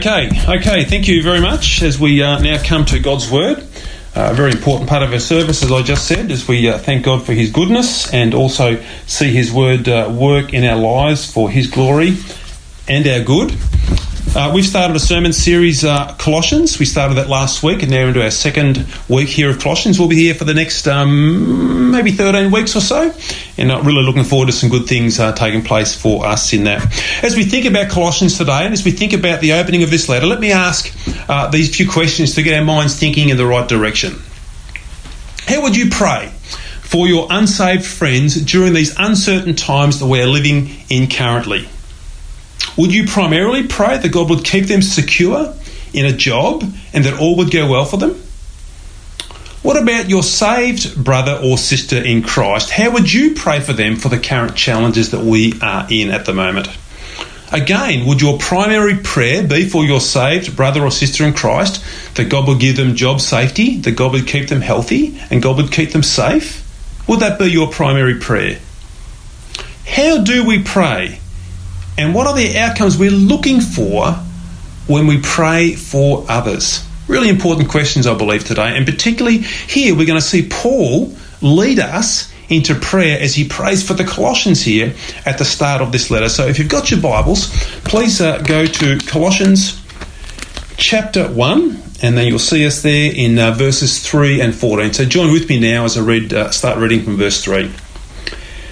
Okay, okay, thank you very much. As we uh, now come to God's Word, uh, a very important part of our service, as I just said, as we uh, thank God for His goodness and also see His Word uh, work in our lives for His glory and our good. Uh, we've started a sermon series, uh, Colossians. We started that last week, and now into our second week here of Colossians. We'll be here for the next um, maybe 13 weeks or so, and uh, really looking forward to some good things uh, taking place for us in that. As we think about Colossians today, and as we think about the opening of this letter, let me ask uh, these few questions to get our minds thinking in the right direction. How would you pray? For your unsaved friends during these uncertain times that we are living in currently. Would you primarily pray that God would keep them secure in a job and that all would go well for them? What about your saved brother or sister in Christ? How would you pray for them for the current challenges that we are in at the moment? Again, would your primary prayer be for your saved brother or sister in Christ that God would give them job safety, that God would keep them healthy, and God would keep them safe? Would that be your primary prayer? How do we pray and what are the outcomes we're looking for when we pray for others? Really important questions, I believe, today. And particularly here, we're going to see Paul lead us into prayer as he prays for the Colossians here at the start of this letter. So if you've got your Bibles, please uh, go to Colossians chapter 1, and then you'll see us there in uh, verses 3 and 14. So join with me now as I read, uh, start reading from verse 3.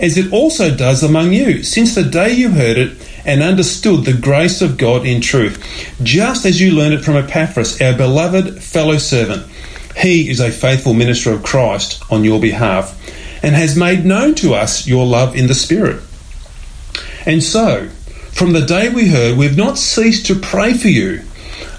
as it also does among you, since the day you heard it and understood the grace of God in truth, just as you learned it from Epaphras, our beloved fellow servant. He is a faithful minister of Christ on your behalf and has made known to us your love in the Spirit. And so, from the day we heard, we've not ceased to pray for you,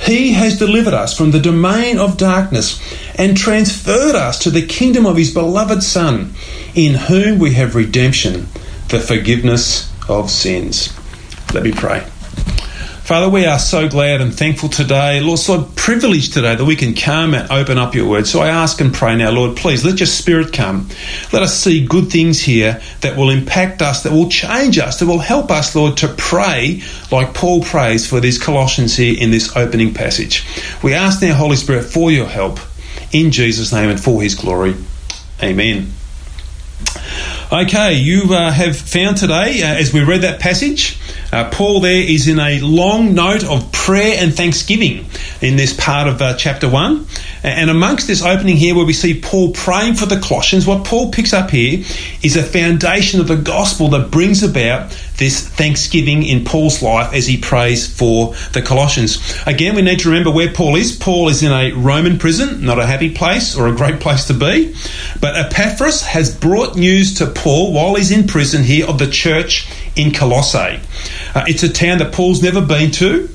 He has delivered us from the domain of darkness and transferred us to the kingdom of his beloved Son, in whom we have redemption, the forgiveness of sins. Let me pray. Father, we are so glad and thankful today, Lord, so privileged today that we can come and open up your word. So I ask and pray now, Lord, please let your spirit come. Let us see good things here that will impact us, that will change us, that will help us, Lord, to pray like Paul prays for these Colossians here in this opening passage. We ask now, Holy Spirit, for your help in Jesus' name and for his glory. Amen. Okay, you uh, have found today, uh, as we read that passage, uh, Paul there is in a long note of prayer and thanksgiving in this part of uh, chapter 1. And amongst this opening here, where we see Paul praying for the Colossians, what Paul picks up here is a foundation of the gospel that brings about this thanksgiving in Paul's life as he prays for the Colossians. Again, we need to remember where Paul is. Paul is in a Roman prison, not a happy place or a great place to be. But Epaphras has brought news to Paul while he's in prison here of the church in Colossae. Uh, it's a town that Paul's never been to.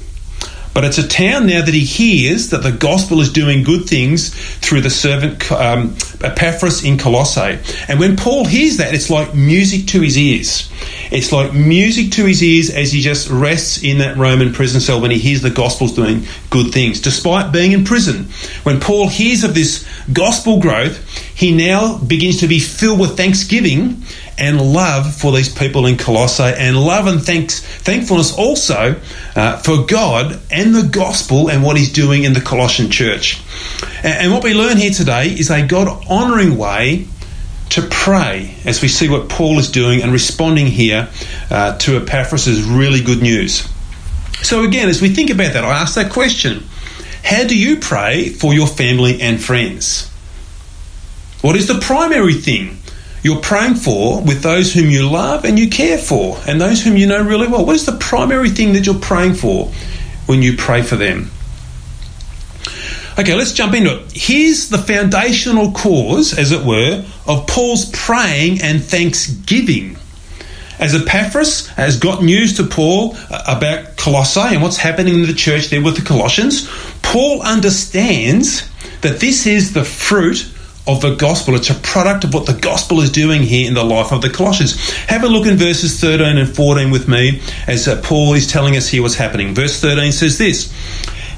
But it's a town now that he hears that the gospel is doing good things through the servant um, Epaphras in Colossae. And when Paul hears that, it's like music to his ears. It's like music to his ears as he just rests in that Roman prison cell when he hears the gospel's doing good things, despite being in prison. When Paul hears of this gospel growth, he now begins to be filled with thanksgiving and love for these people in Colossae, and love and thanks, thankfulness also uh, for God and the gospel and what He's doing in the Colossian church. And, and what we learn here today is a God honouring way to pray as we see what Paul is doing and responding here uh, to Epaphras' really good news. So, again, as we think about that, I ask that question How do you pray for your family and friends? What is the primary thing you're praying for with those whom you love and you care for and those whom you know really well? What is the primary thing that you're praying for when you pray for them? Okay, let's jump into it. Here's the foundational cause, as it were, of Paul's praying and thanksgiving. As Epaphras has got news to Paul uh, about Colossae and what's happening in the church there with the Colossians, Paul understands that this is the fruit of the gospel. It's a product of what the gospel is doing here in the life of the Colossians. Have a look in verses 13 and 14 with me as uh, Paul is telling us here what's happening. Verse 13 says this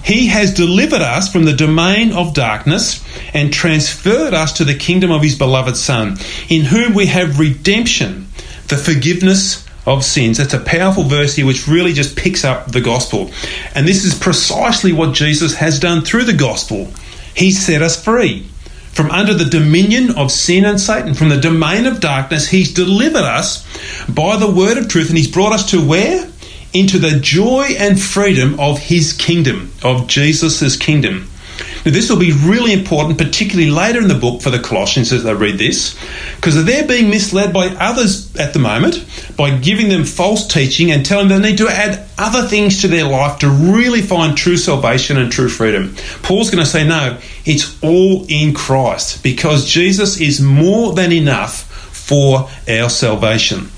He has delivered us from the domain of darkness and transferred us to the kingdom of His beloved Son, in whom we have redemption, the forgiveness of sins. That's a powerful verse here which really just picks up the gospel. And this is precisely what Jesus has done through the gospel. He set us free from under the dominion of sin and Satan, from the domain of darkness. He's delivered us by the word of truth, and He's brought us to where? Into the joy and freedom of His kingdom, of Jesus' kingdom. Now, this will be really important, particularly later in the book for the Colossians as they read this, because they're being misled by others at the moment by giving them false teaching and telling them they need to add other things to their life to really find true salvation and true freedom. Paul's going to say, no, it's all in Christ, because Jesus is more than enough for our salvation.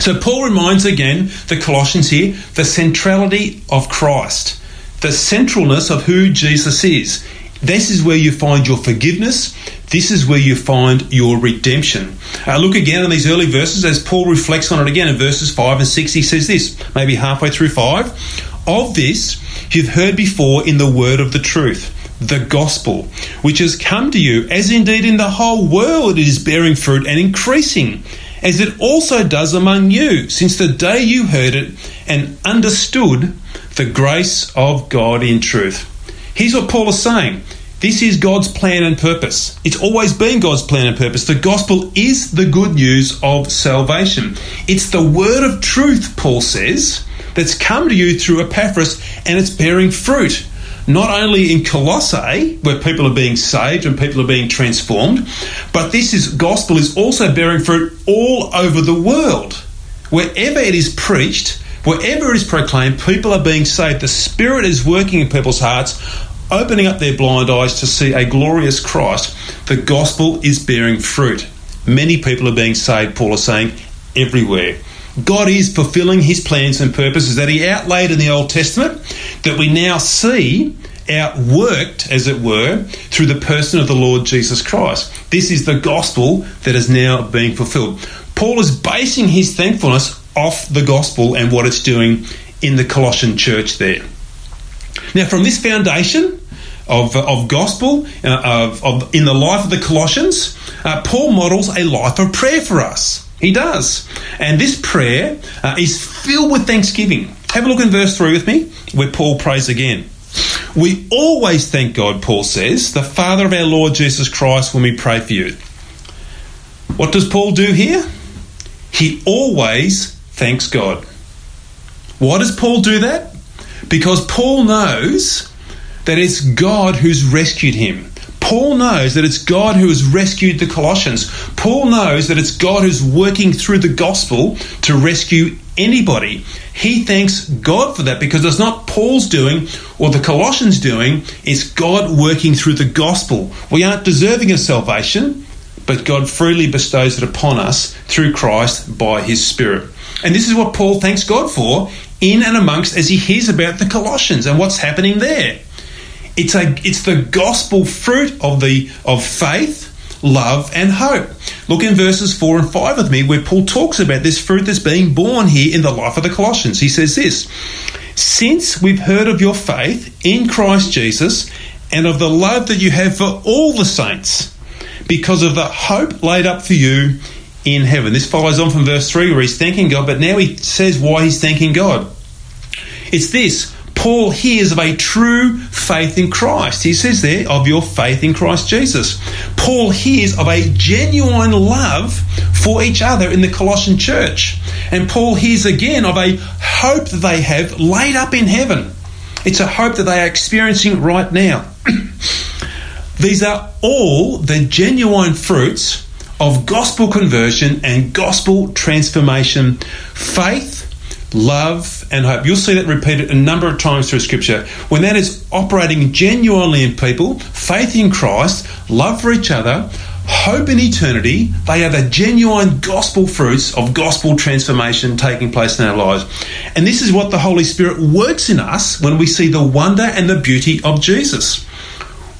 So, Paul reminds again the Colossians here the centrality of Christ the centralness of who Jesus is. This is where you find your forgiveness. This is where you find your redemption. Uh, look again in these early verses as Paul reflects on it again in verses 5 and 6. He says this, maybe halfway through 5. Of this you've heard before in the word of the truth, the gospel, which has come to you, as indeed in the whole world it is bearing fruit and increasing, as it also does among you, since the day you heard it and understood the grace of God in truth. Here's what Paul is saying. This is God's plan and purpose. It's always been God's plan and purpose. The gospel is the good news of salvation. It's the word of truth, Paul says, that's come to you through Epaphras and it's bearing fruit. Not only in Colossae, where people are being saved and people are being transformed, but this is gospel is also bearing fruit all over the world. Wherever it is preached, Wherever it is proclaimed, people are being saved. The Spirit is working in people's hearts, opening up their blind eyes to see a glorious Christ. The gospel is bearing fruit. Many people are being saved, Paul is saying, everywhere. God is fulfilling his plans and purposes that he outlaid in the Old Testament that we now see outworked, as it were, through the person of the Lord Jesus Christ. This is the gospel that is now being fulfilled. Paul is basing his thankfulness off the gospel and what it's doing in the Colossian church there. Now, from this foundation of, of gospel uh, of, of, in the life of the Colossians, uh, Paul models a life of prayer for us. He does. And this prayer uh, is filled with thanksgiving. Have a look in verse 3 with me, where Paul prays again. We always thank God, Paul says, the Father of our Lord Jesus Christ, when we pray for you. What does Paul do here? He always thanks God. Why does Paul do that? Because Paul knows that it's God who's rescued him. Paul knows that it's God who has rescued the Colossians. Paul knows that it's God who's working through the gospel to rescue anybody. He thanks God for that because it's not Paul's doing or the Colossians doing, it's God working through the gospel. We aren't deserving of salvation, but God freely bestows it upon us through Christ by his Spirit. And this is what Paul thanks God for in and amongst as he hears about the Colossians and what's happening there. It's a it's the gospel fruit of the of faith, love, and hope. Look in verses four and five with me, where Paul talks about this fruit that's being born here in the life of the Colossians. He says this Since we've heard of your faith in Christ Jesus and of the love that you have for all the saints, because of the hope laid up for you in heaven. This follows on from verse 3 where he's thanking God, but now he says why he's thanking God. It's this Paul hears of a true faith in Christ. He says there, of your faith in Christ Jesus. Paul hears of a genuine love for each other in the Colossian church. And Paul hears again of a hope that they have laid up in heaven. It's a hope that they are experiencing right now. These are all the genuine fruits of gospel conversion and gospel transformation, faith, love, and hope. You'll see that repeated a number of times through Scripture. When that is operating genuinely in people, faith in Christ, love for each other, hope in eternity, they are the genuine gospel fruits of gospel transformation taking place in our lives. And this is what the Holy Spirit works in us when we see the wonder and the beauty of Jesus.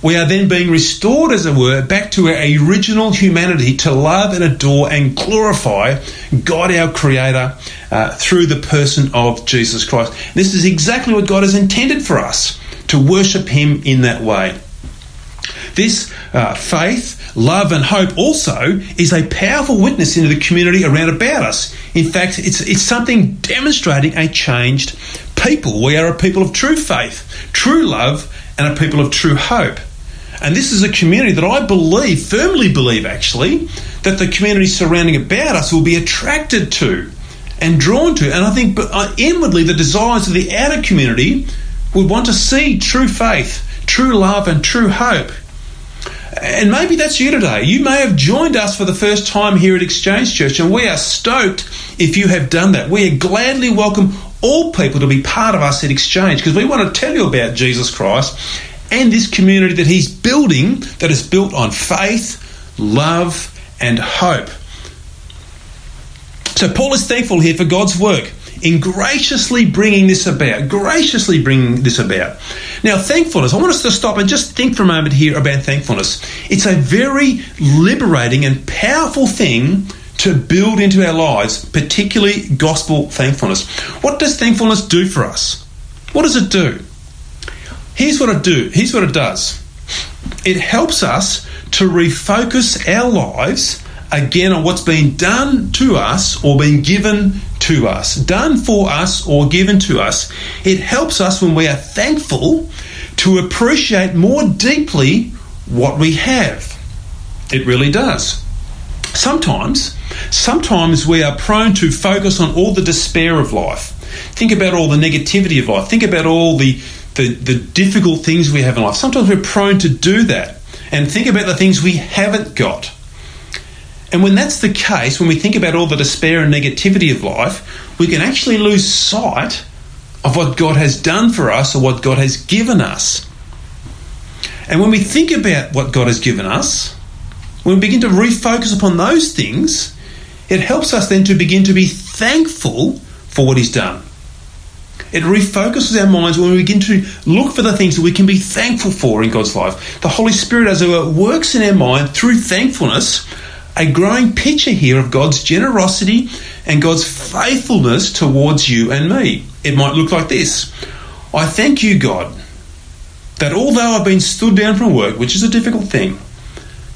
We are then being restored, as it were, back to our original humanity to love and adore and glorify God our Creator uh, through the person of Jesus Christ. This is exactly what God has intended for us to worship Him in that way. This uh, faith, love, and hope also is a powerful witness into the community around about us. In fact, it's, it's something demonstrating a changed people. We are a people of true faith, true love, and a people of true hope. And this is a community that I believe, firmly believe actually, that the community surrounding about us will be attracted to and drawn to. And I think uh, inwardly, the desires of the outer community would want to see true faith, true love, and true hope. And maybe that's you today. You may have joined us for the first time here at Exchange Church, and we are stoked if you have done that. We gladly welcome all people to be part of us at Exchange because we want to tell you about Jesus Christ and this community that he's building that is built on faith, love, and hope. So, Paul is thankful here for God's work in graciously bringing this about, graciously bringing this about. Now, thankfulness, I want us to stop and just think for a moment here about thankfulness. It's a very liberating and powerful thing to build into our lives, particularly gospel thankfulness. What does thankfulness do for us? What does it do? Here's what it do. Here's what it does. It helps us to refocus our lives again on what's been done to us or been given to us, done for us or given to us. It helps us when we are thankful to appreciate more deeply what we have. It really does. Sometimes, sometimes we are prone to focus on all the despair of life. Think about all the negativity of life. Think about all the the, the difficult things we have in life. Sometimes we're prone to do that and think about the things we haven't got. And when that's the case, when we think about all the despair and negativity of life, we can actually lose sight of what God has done for us or what God has given us. And when we think about what God has given us, when we begin to refocus upon those things, it helps us then to begin to be thankful for what He's done. It refocuses our minds when we begin to look for the things that we can be thankful for in God's life. The Holy Spirit, as it were, works in our mind through thankfulness, a growing picture here of God's generosity and God's faithfulness towards you and me. It might look like this I thank you, God, that although I've been stood down from work, which is a difficult thing,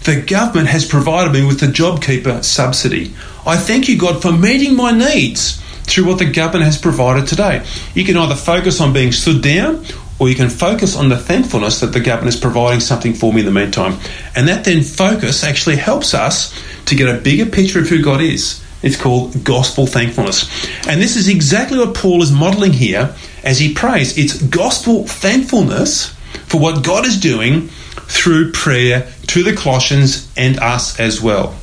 the government has provided me with the JobKeeper subsidy. I thank you, God, for meeting my needs through what the government has provided today. You can either focus on being stood down or you can focus on the thankfulness that the government is providing something for me in the meantime. And that then focus actually helps us to get a bigger picture of who God is. It's called gospel thankfulness. And this is exactly what Paul is modeling here as he prays. It's gospel thankfulness for what God is doing through prayer to the Colossians and us as well.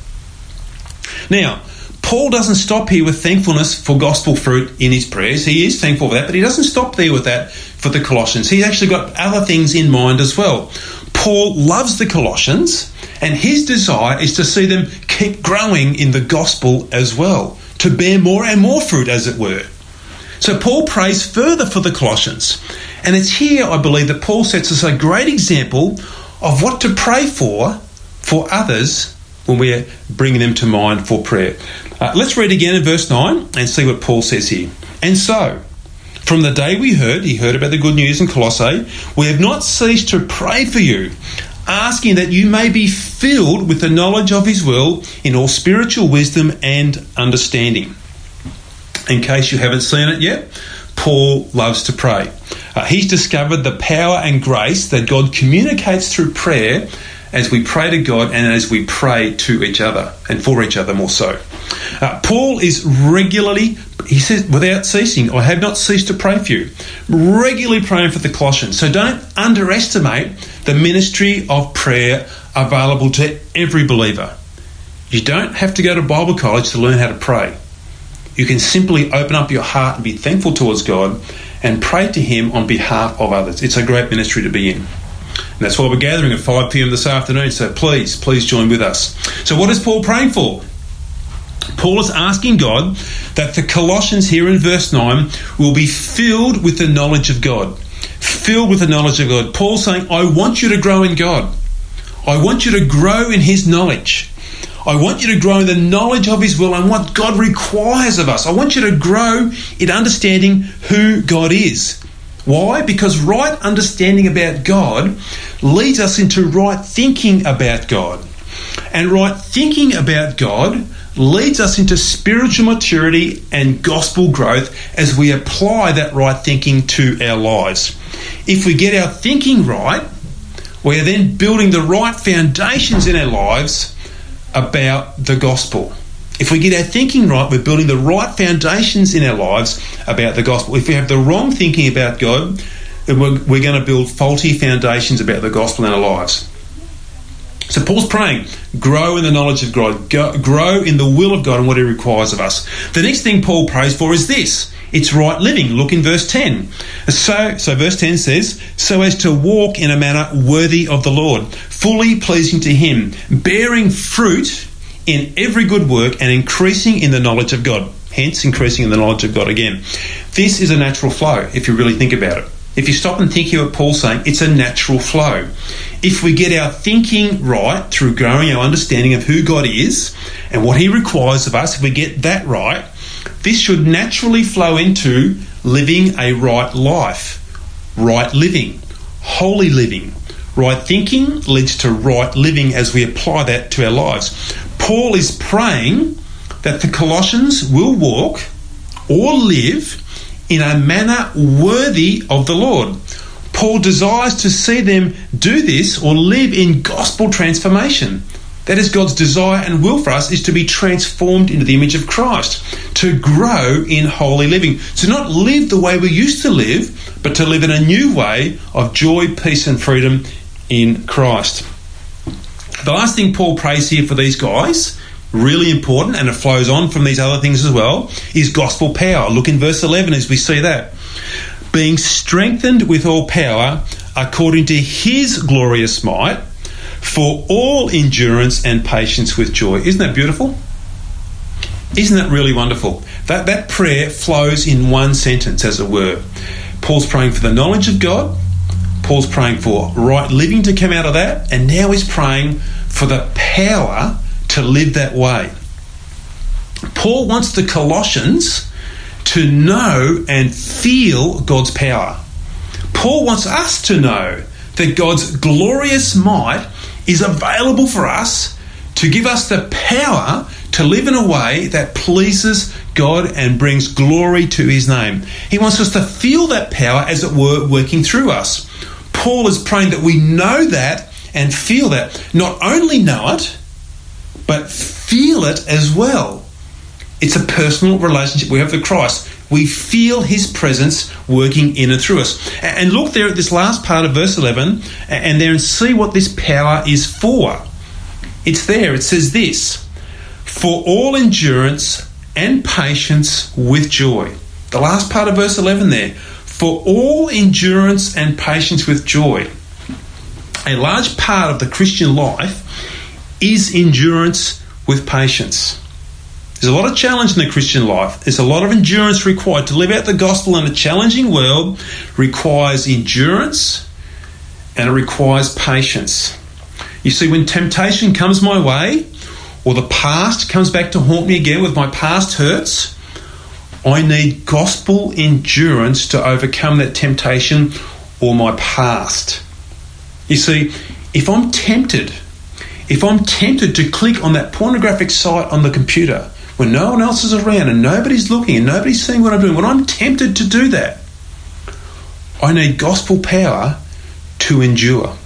Now, Paul doesn't stop here with thankfulness for gospel fruit in his prayers. He is thankful for that, but he doesn't stop there with that for the Colossians. He's actually got other things in mind as well. Paul loves the Colossians, and his desire is to see them keep growing in the gospel as well, to bear more and more fruit, as it were. So Paul prays further for the Colossians. And it's here, I believe, that Paul sets us a great example of what to pray for for others when we're bringing them to mind for prayer. Uh, let's read again in verse 9 and see what Paul says here. And so, from the day we heard, he heard about the good news in Colossae, we have not ceased to pray for you, asking that you may be filled with the knowledge of his will in all spiritual wisdom and understanding. In case you haven't seen it yet, Paul loves to pray. Uh, he's discovered the power and grace that God communicates through prayer as we pray to God and as we pray to each other and for each other more so. Uh, Paul is regularly, he says, without ceasing, I have not ceased to pray for you. Regularly praying for the Colossians. So don't underestimate the ministry of prayer available to every believer. You don't have to go to Bible college to learn how to pray. You can simply open up your heart and be thankful towards God and pray to Him on behalf of others. It's a great ministry to be in. And that's why we're gathering at 5 pm this afternoon. So please, please join with us. So, what is Paul praying for? Paul is asking God that the Colossians here in verse 9 will be filled with the knowledge of God. Filled with the knowledge of God. Paul saying, I want you to grow in God. I want you to grow in His knowledge. I want you to grow in the knowledge of His will and what God requires of us. I want you to grow in understanding who God is. Why? Because right understanding about God leads us into right thinking about God. And right thinking about God leads us into spiritual maturity and gospel growth as we apply that right thinking to our lives. If we get our thinking right, we are then building the right foundations in our lives about the gospel. If we get our thinking right, we're building the right foundations in our lives about the gospel. If we have the wrong thinking about God, then we're, we're going to build faulty foundations about the gospel in our lives. So Paul's praying, grow in the knowledge of God, go, grow in the will of God and what He requires of us. The next thing Paul prays for is this it's right living. Look in verse 10. So, so verse 10 says, so as to walk in a manner worthy of the Lord, fully pleasing to Him, bearing fruit in every good work and increasing in the knowledge of God. Hence, increasing in the knowledge of God again. This is a natural flow if you really think about it. If you stop and think here what Paul's saying, it's a natural flow. If we get our thinking right through growing our understanding of who God is and what He requires of us, if we get that right, this should naturally flow into living a right life, right living, holy living. Right thinking leads to right living as we apply that to our lives. Paul is praying that the Colossians will walk or live in a manner worthy of the Lord. Paul desires to see them do this or live in gospel transformation. That is God's desire and will for us is to be transformed into the image of Christ, to grow in holy living, to not live the way we used to live, but to live in a new way of joy, peace, and freedom in Christ. The last thing Paul prays here for these guys really important, and it flows on from these other things as well, is gospel power. Look in verse 11 as we see that. Being strengthened with all power according to his glorious might for all endurance and patience with joy. Isn't that beautiful? Isn't that really wonderful? That, that prayer flows in one sentence, as it were. Paul's praying for the knowledge of God. Paul's praying for right living to come out of that. And now he's praying for the power to live that way. Paul wants the Colossians to know and feel God's power. Paul wants us to know that God's glorious might is available for us to give us the power to live in a way that pleases God and brings glory to his name. He wants us to feel that power, as it were, working through us. Paul is praying that we know that and feel that. Not only know it, but feel it as well. It's a personal relationship we have with Christ. We feel His presence working in and through us. And look there at this last part of verse 11 and there and see what this power is for. It's there. It says this For all endurance and patience with joy. The last part of verse 11 there. For all endurance and patience with joy. A large part of the Christian life is endurance with patience. There's a lot of challenge in the Christian life. There's a lot of endurance required. To live out the gospel in a challenging world requires endurance and it requires patience. You see, when temptation comes my way, or the past comes back to haunt me again with my past hurts, I need gospel endurance to overcome that temptation or my past. You see, if I'm tempted if I'm tempted to click on that pornographic site on the computer when no one else is around and nobody's looking and nobody's seeing what I'm doing, when I'm tempted to do that, I need gospel power to endure.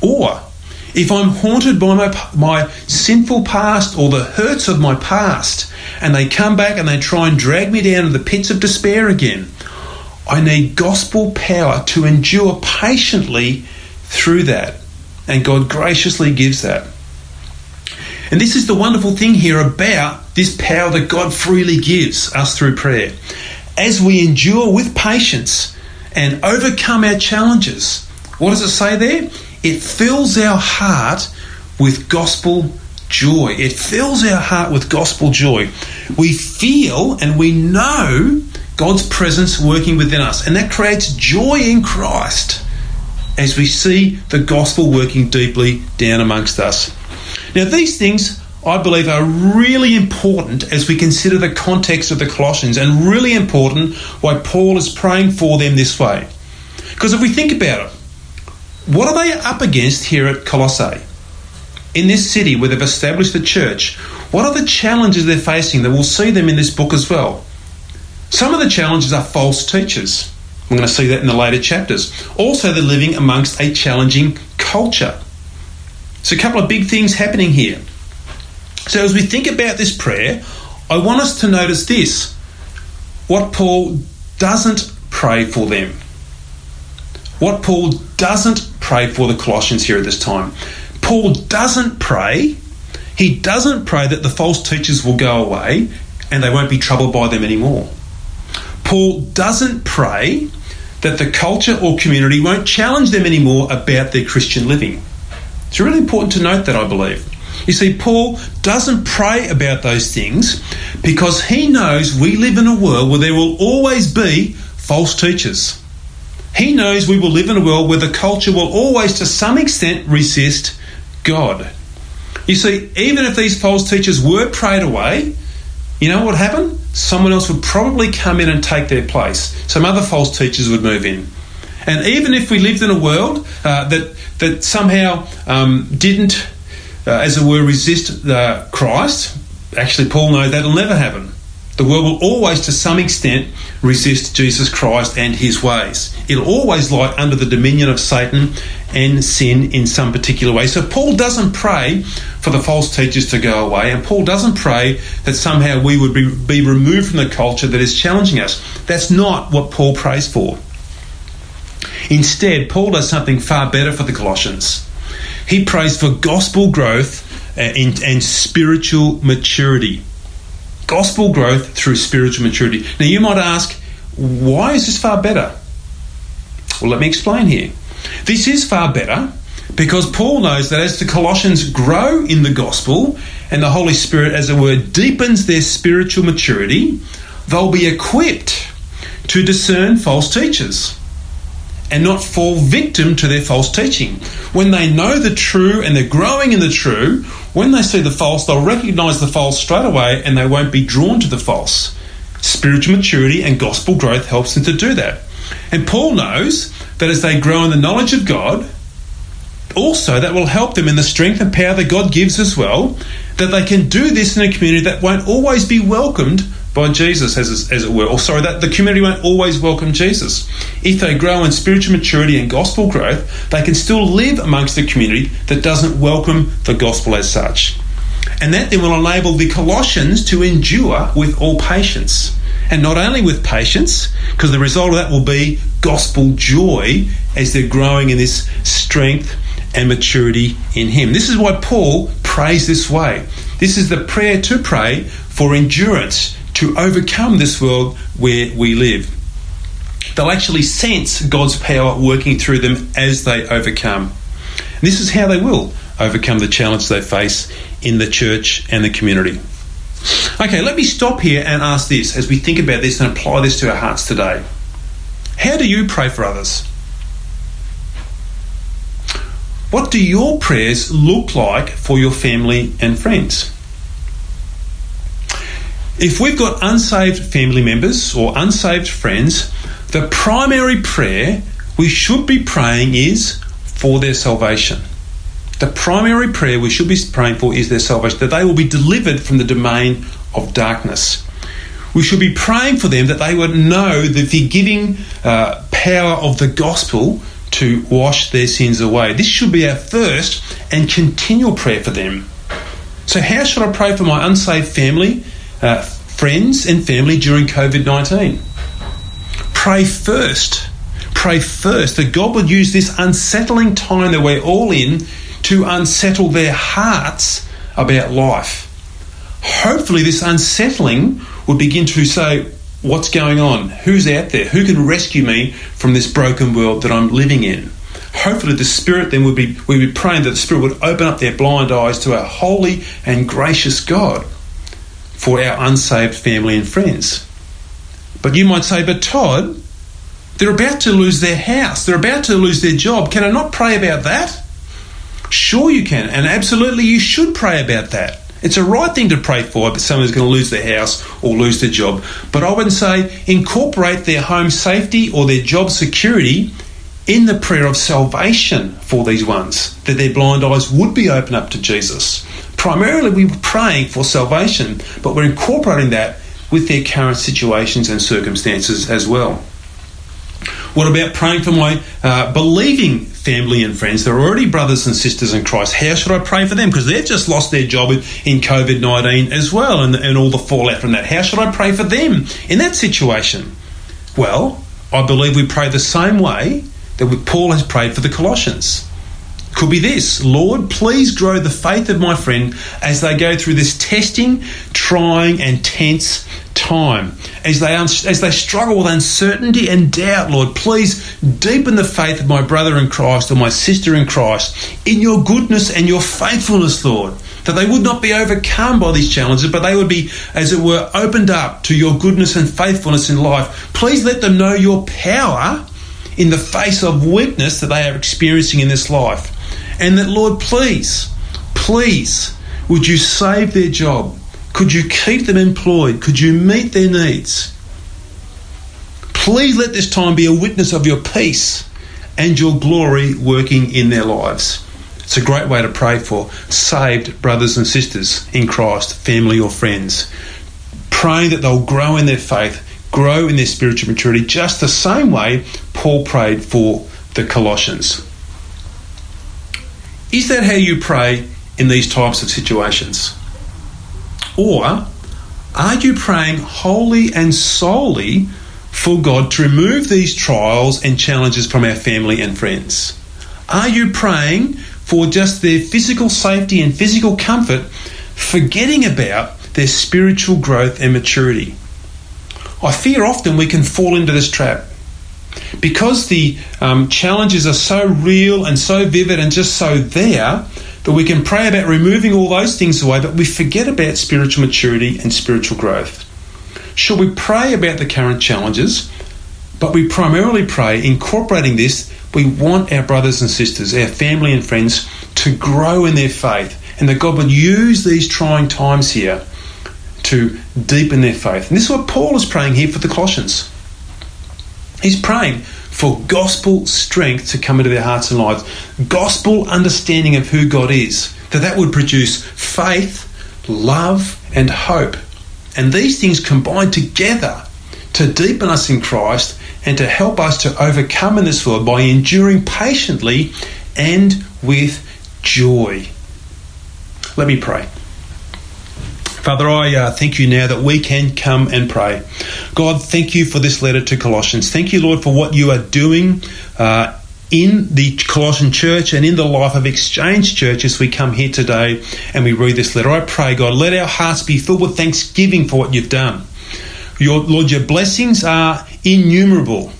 Or if I'm haunted by my, my sinful past or the hurts of my past and they come back and they try and drag me down to the pits of despair again, I need gospel power to endure patiently through that and God graciously gives that. And this is the wonderful thing here about this power that God freely gives us through prayer. As we endure with patience and overcome our challenges, what does it say there? It fills our heart with gospel joy. It fills our heart with gospel joy. We feel and we know God's presence working within us, and that creates joy in Christ as we see the gospel working deeply down amongst us. Now, these things I believe are really important as we consider the context of the Colossians and really important why Paul is praying for them this way. Because if we think about it, what are they up against here at Colossae? In this city where they've established the church, what are the challenges they're facing that we'll see them in this book as well? Some of the challenges are false teachers. We're going to see that in the later chapters. Also, they're living amongst a challenging culture. So, a couple of big things happening here. So, as we think about this prayer, I want us to notice this what Paul doesn't pray for them. What Paul doesn't pray for the Colossians here at this time. Paul doesn't pray, he doesn't pray that the false teachers will go away and they won't be troubled by them anymore. Paul doesn't pray that the culture or community won't challenge them anymore about their Christian living. It's really important to note that, I believe. You see, Paul doesn't pray about those things because he knows we live in a world where there will always be false teachers. He knows we will live in a world where the culture will always, to some extent, resist God. You see, even if these false teachers were prayed away, you know what would happen? Someone else would probably come in and take their place. Some other false teachers would move in. And even if we lived in a world uh, that, that somehow um, didn't, uh, as it were, resist Christ, actually, Paul knows that'll never happen. The world will always, to some extent, resist Jesus Christ and his ways. It'll always lie under the dominion of Satan and sin in some particular way. So Paul doesn't pray for the false teachers to go away, and Paul doesn't pray that somehow we would be, be removed from the culture that is challenging us. That's not what Paul prays for. Instead, Paul does something far better for the Colossians. He prays for gospel growth uh, and, and spiritual maturity gospel growth through spiritual maturity. Now, you might ask, why is this far better? Well, let me explain here. This is far better because Paul knows that as the Colossians grow in the gospel and the Holy Spirit, as it were, deepens their spiritual maturity, they'll be equipped to discern false teachers and not fall victim to their false teaching. When they know the true and they're growing in the true, when they see the false, they'll recognize the false straight away and they won't be drawn to the false. Spiritual maturity and gospel growth helps them to do that. And Paul knows that as they grow in the knowledge of God, also that will help them in the strength and power that God gives as well, that they can do this in a community that won't always be welcomed by Jesus, as, as it were. Or sorry, that the community won't always welcome Jesus. If they grow in spiritual maturity and gospel growth, they can still live amongst a community that doesn't welcome the gospel as such. And that then will enable the Colossians to endure with all patience. And not only with patience, because the result of that will be gospel joy as they're growing in this strength and maturity in Him. This is why Paul prays this way. This is the prayer to pray for endurance to overcome this world where we live. They'll actually sense God's power working through them as they overcome. And this is how they will overcome the challenge they face in the church and the community. Okay, let me stop here and ask this as we think about this and apply this to our hearts today. How do you pray for others? What do your prayers look like for your family and friends? If we've got unsaved family members or unsaved friends, the primary prayer we should be praying is for their salvation. The primary prayer we should be praying for is their salvation, that they will be delivered from the domain of darkness. We should be praying for them that they would know the forgiving uh, power of the gospel to wash their sins away. This should be our first and continual prayer for them. So, how should I pray for my unsaved family uh, friends and family during COVID 19. Pray first. Pray first that God would use this unsettling time that we're all in to unsettle their hearts about life. Hopefully, this unsettling would begin to say, What's going on? Who's out there? Who can rescue me from this broken world that I'm living in? Hopefully, the Spirit then would be, we'd be praying that the Spirit would open up their blind eyes to our holy and gracious God for our unsaved family and friends. But you might say, But Todd, they're about to lose their house, they're about to lose their job. Can I not pray about that? Sure, you can, and absolutely you should pray about that. It's a right thing to pray for if someone's going to lose their house or lose their job. But I wouldn't say incorporate their home safety or their job security in the prayer of salvation for these ones, that their blind eyes would be open up to Jesus. Primarily, we were praying for salvation, but we're incorporating that with their current situations and circumstances as well. What about praying for my uh, believing family and friends? They're already brothers and sisters in Christ. How should I pray for them? Because they've just lost their job in COVID 19 as well and, and all the fallout from that. How should I pray for them in that situation? Well, I believe we pray the same way that Paul has prayed for the Colossians. Could be this Lord, please grow the faith of my friend as they go through this testing, trying, and tense time. As they, as they struggle with uncertainty and doubt, Lord, please deepen the faith of my brother in Christ or my sister in Christ in your goodness and your faithfulness, Lord. That they would not be overcome by these challenges, but they would be, as it were, opened up to your goodness and faithfulness in life. Please let them know your power in the face of weakness that they are experiencing in this life. And that, Lord, please, please, would you save their job? Could you keep them employed? Could you meet their needs? Please let this time be a witness of your peace and your glory working in their lives. It's a great way to pray for saved brothers and sisters in Christ, family or friends. Praying that they'll grow in their faith, grow in their spiritual maturity, just the same way Paul prayed for the Colossians. Is that how you pray in these types of situations? Or are you praying wholly and solely for God to remove these trials and challenges from our family and friends? Are you praying for just their physical safety and physical comfort, forgetting about their spiritual growth and maturity? I fear often we can fall into this trap because the um, challenges are so real and so vivid and just so there that we can pray about removing all those things away, but we forget about spiritual maturity and spiritual growth. Should we pray about the current challenges, but we primarily pray, incorporating this, we want our brothers and sisters, our family and friends to grow in their faith, and that God would use these trying times here to deepen their faith. And this is what Paul is praying here for the Colossians. He's praying for gospel strength to come into their hearts and lives, gospel understanding of who God is, that that would produce faith, love, and hope. And these things combine together to deepen us in Christ and to help us to overcome in this world by enduring patiently and with joy. Let me pray. Father, I uh, thank you now that we can come and pray. God, thank you for this letter to Colossians. Thank you, Lord, for what you are doing uh, in the Colossian church and in the life of Exchange Church as we come here today and we read this letter. I pray, God, let our hearts be filled with thanksgiving for what you've done. Your, Lord, your blessings are innumerable.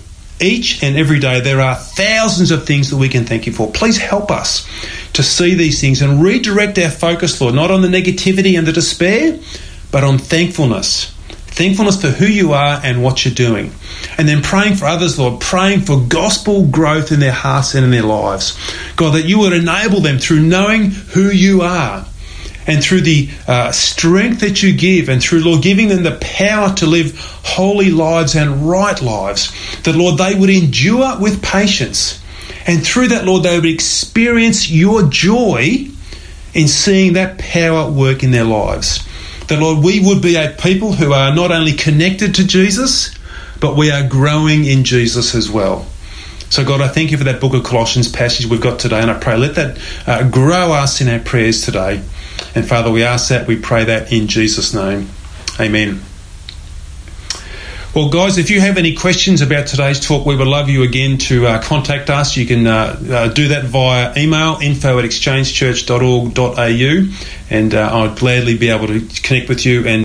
Each and every day, there are thousands of things that we can thank you for. Please help us to see these things and redirect our focus, Lord, not on the negativity and the despair, but on thankfulness. Thankfulness for who you are and what you're doing. And then praying for others, Lord, praying for gospel growth in their hearts and in their lives. God, that you would enable them through knowing who you are and through the uh, strength that you give, and through, Lord, giving them the power to live holy lives and right lives, that, Lord, they would endure with patience and through that, Lord, they would experience your joy in seeing that power work in their lives. That, Lord, we would be a people who are not only connected to Jesus, but we are growing in Jesus as well. So, God, I thank you for that book of Colossians passage we've got today, and I pray let that uh, grow us in our prayers today. And Father, we ask that, we pray that in Jesus' name. Amen. Well, guys, if you have any questions about today's talk, we would love you again to uh, contact us. You can uh, uh, do that via email info at exchangechurch.org.au, and uh, I'd gladly be able to connect with you and